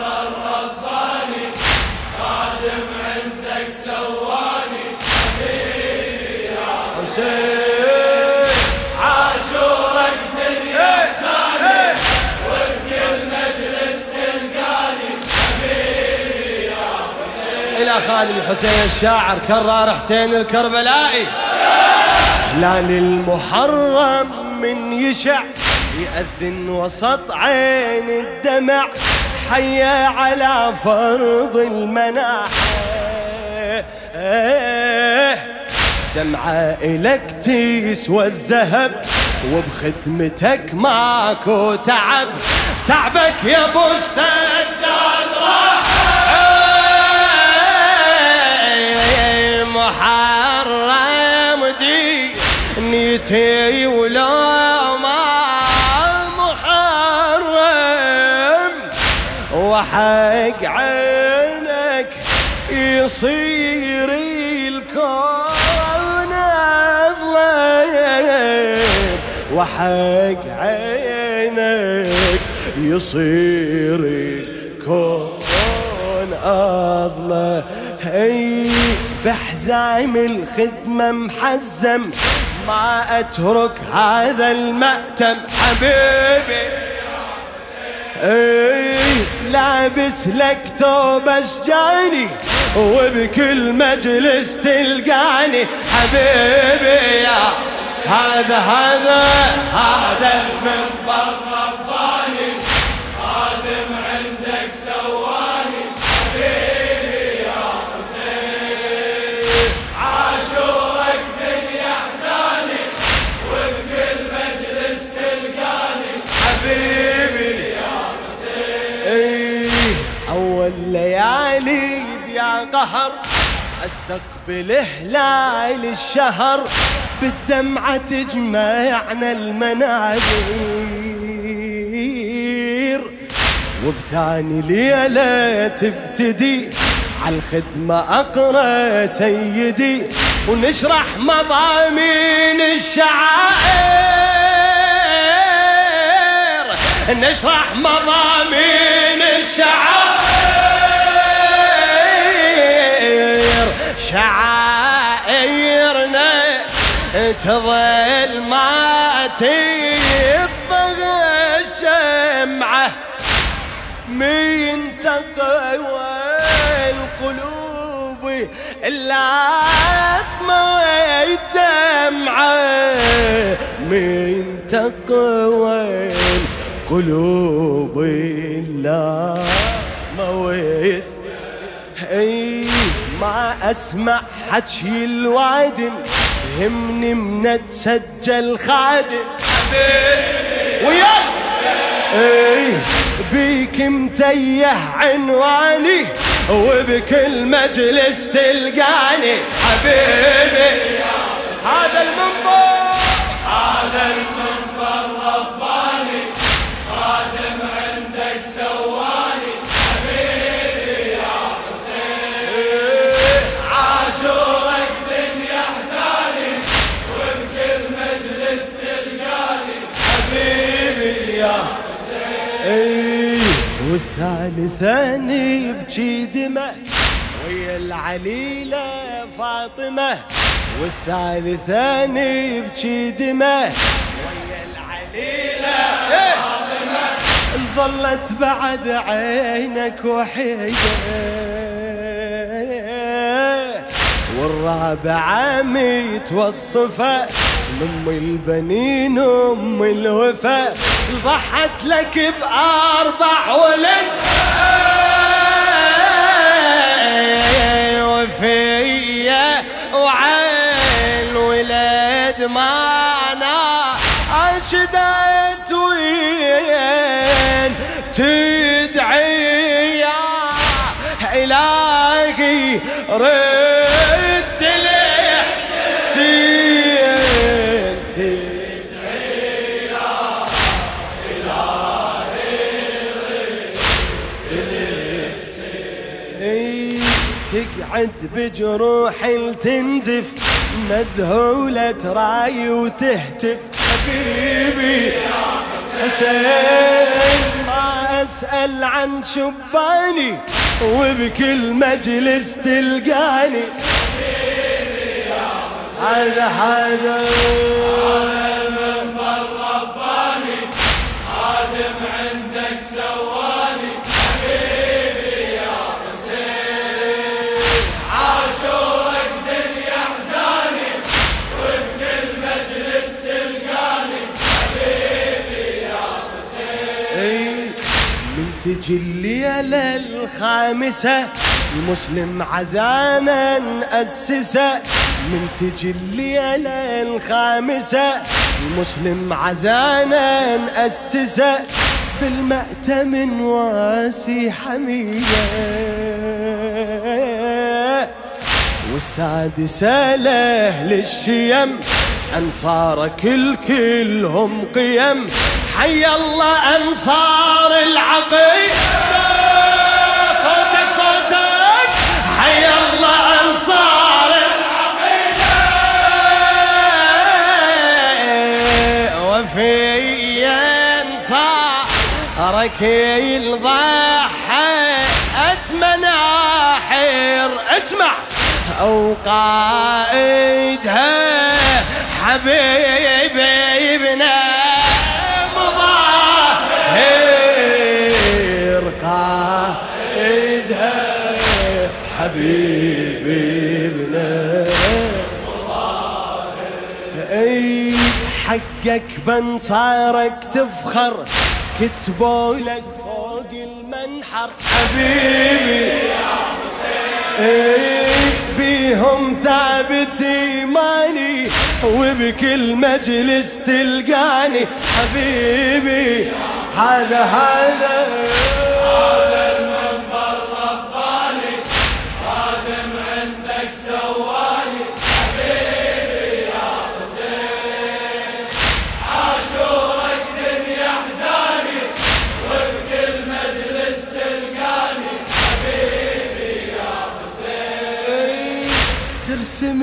الرباني خادم عندك سواني يا حسين خالد الحسين الشاعر كرار حسين الكربلائي. هلال المحرم من يشع يأذن وسط عين الدمع. حيا على فرض المناحة. دمعة إلك تسوى الذهب وبختمتك ماكو تعب. تعبك يا أبو السجاد. محرم دي نيتي ولا وحق عينك يصير الكون أظلم وحق عينك يصير الكون أظلم هي بحزام الخدمة محزم ما أترك هذا المأتم حبيبي. اي لابس لك ثوب أشجاني وبكل مجلس تلقاني. حبيبي يا هذا هذا هذا المنبر قهر أستقبل هلال الشهر بالدمعة تجمعنا المنادير وبثاني ليلة تبتدي عالخدمة أقرأ سيدي ونشرح مضامين الشعائر. نشرح مضامين الشعائر. شعائرنا تظل ما تطفى الشمعة. من تقوى القلوب إلا تموي الدمعة من تقوى القلوب إلا مويت اي ما أسمع حكي الوادم يهمني من تسجل خادم. وياك اي بيك متيه عنواني وبكل مجلس تلقاني. حبيبي هذا المنبر هذا المنبر والثالثاني يبكي دمه. ويا العليلة فاطمة. والثالثاني يبكي دمه. ويا العليلة فاطمة. ظلت بعد عينك وحيدة. والرابعة متوصفة ام البنين ام الوفا ضحت لك بأربع ولد. وفيا وعين ولد ما أنا انشدت وين تدعي يا إلهي؟ بجروح تنزف مذهولة تراي وتهتف. حبيبي حسين ما أسأل عن شباني وبكل مجلس تلقاني. هذا هذا تجي الليلة الخامسة المسلم عزانا نأسسه من تجي الليلة الخامسة المسلم عزانا نأسسه بالمأتم واسي حمية والسادسة لأهل الشيم أنصارك الكلهم قيم. حي الله أنصار العقيدة أنصارك الضحى أتمناحر اسمع. أو قائدها حبيبي ابن مظاهر. قائدها حبيبي ابن أي حقك بنصارك تفخر. كتبوا لك فوق المنحر. حبيبي إيه بيهم ثابت إيماني وبكل مجلس تلقاني. حبيبي هذا هذا.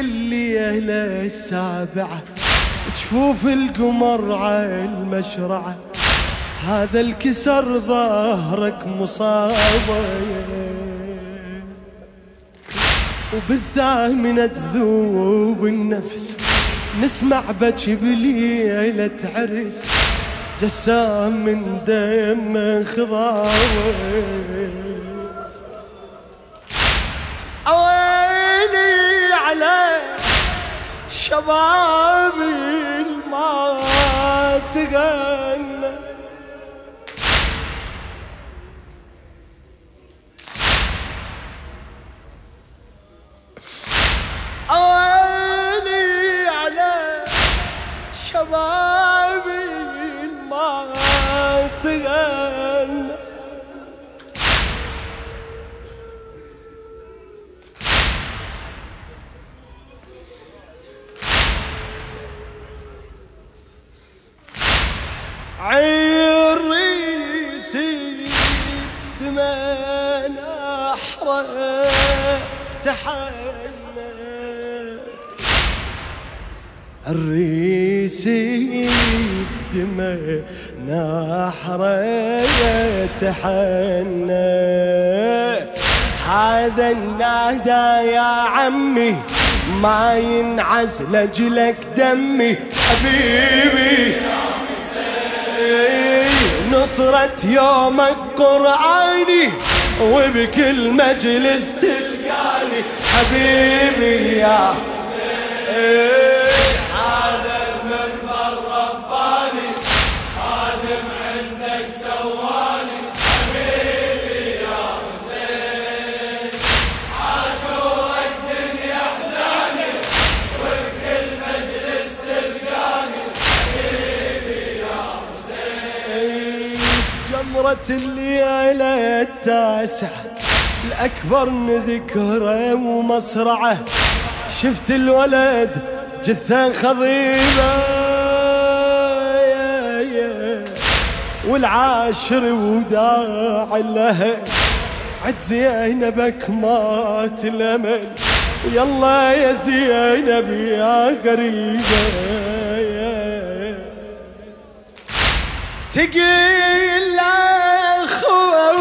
الليلة السابعة جفوف القمر على المشرعة هذا الكسر ظهرك مصابة. وبالثامنة تذوب النفس. نسمع بكي بليلة عرس جسام من دم خضاوي شبابي ما تغنى عريسي دمان أحرى تحنى الريسي دمان أحرى تحنى هذا النادى يا عمي ما ينعز لجلك دمي. حبيبي نصرة يومك قرآني وبكل مجلس تلقاني. حبيبي يا هذا جمرة الليلة التاسعة الأكبر نذكره ومصرعه. شفت الولد جثة خضيبة. والعاشر وداع لها عد زينبك مات الأمل. يلا يا زينب يا تقيل اخو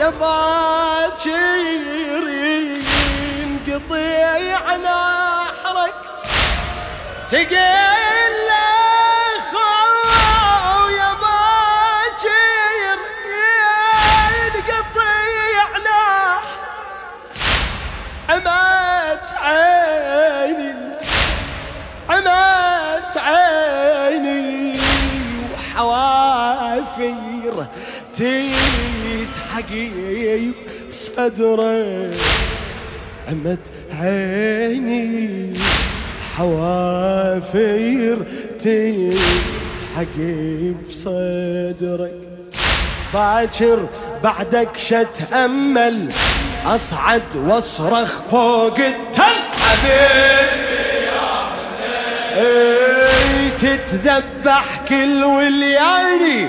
يا باكر ينقطع نحرك. تقيل تسحقي صدري عمت عيني حوافير تسحقي بصدرك. باكر بعدك شتأمل أصعد وأصرخ فوق التل. حبيبي يا حسين. تتذبح كل ولياني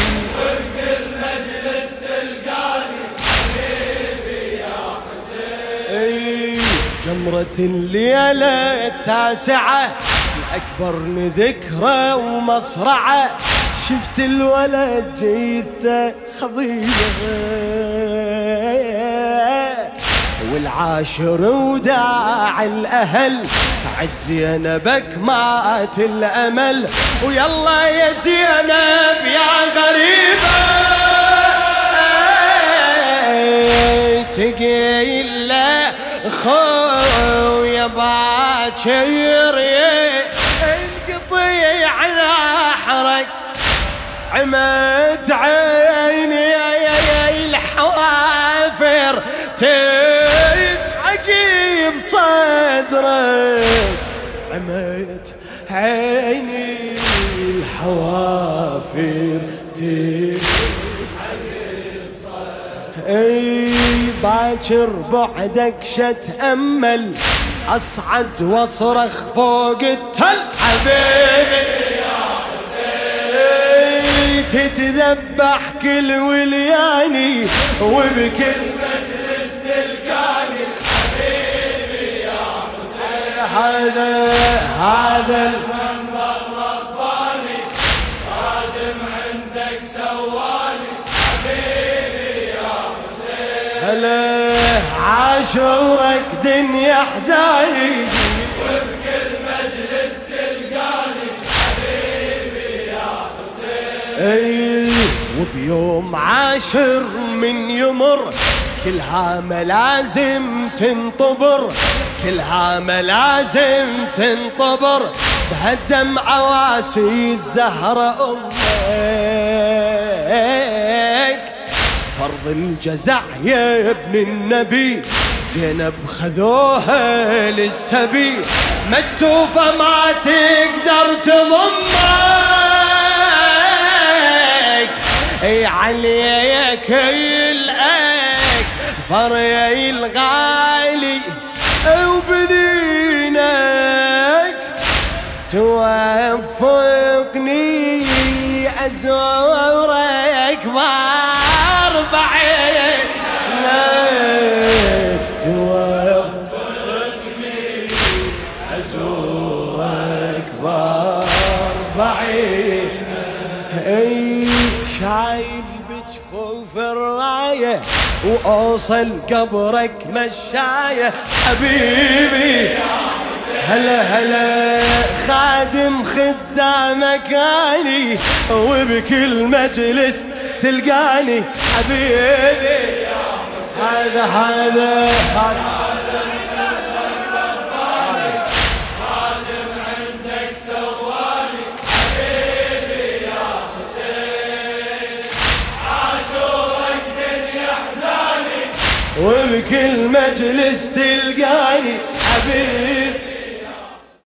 جمرة الليلة التاسعة الأكبر ذكرى ومصرعة شفت الولد جيثة خضيبة. والعاشر وداع الأهل بعد زينبك مات الأمل ويلا يا زينب يا غريبة. تقيل خويا باكر انقطي على حرك عمد عيني الحوافر تتعقي بصدرك. عميت عيني الحوافر اي باكر بعدك شتأمل أصعد وأصرخ فوق التل. حبيبي تتذبح كل ولياني وبكل مجلس تلقاني. حبيبي يا حسين. هذا هذا هلا عاشورك دنيا حزاني وبكل مجلس تلقاني حبيبي يا حسين أي وبيوم عاشر من يمر كلها ملازم تنطبر كلها ملازم تنطبر بهالدم عواسي الزهرة أمك فرض الجزع يا ابن النبي. زينب خذوها للسبي. مجتوفة ما تقدر تضمك. إي عليك يلقاك فري الغالي وبنينك. توفقني أزورك باربع وأوصل قبرك مشاية. حبيبي هلا هلا خادم خدامك اني وبكل مجلس تلقاني. حبيبي هذا هذا. وبكل مجلس تلقاني حبيبي.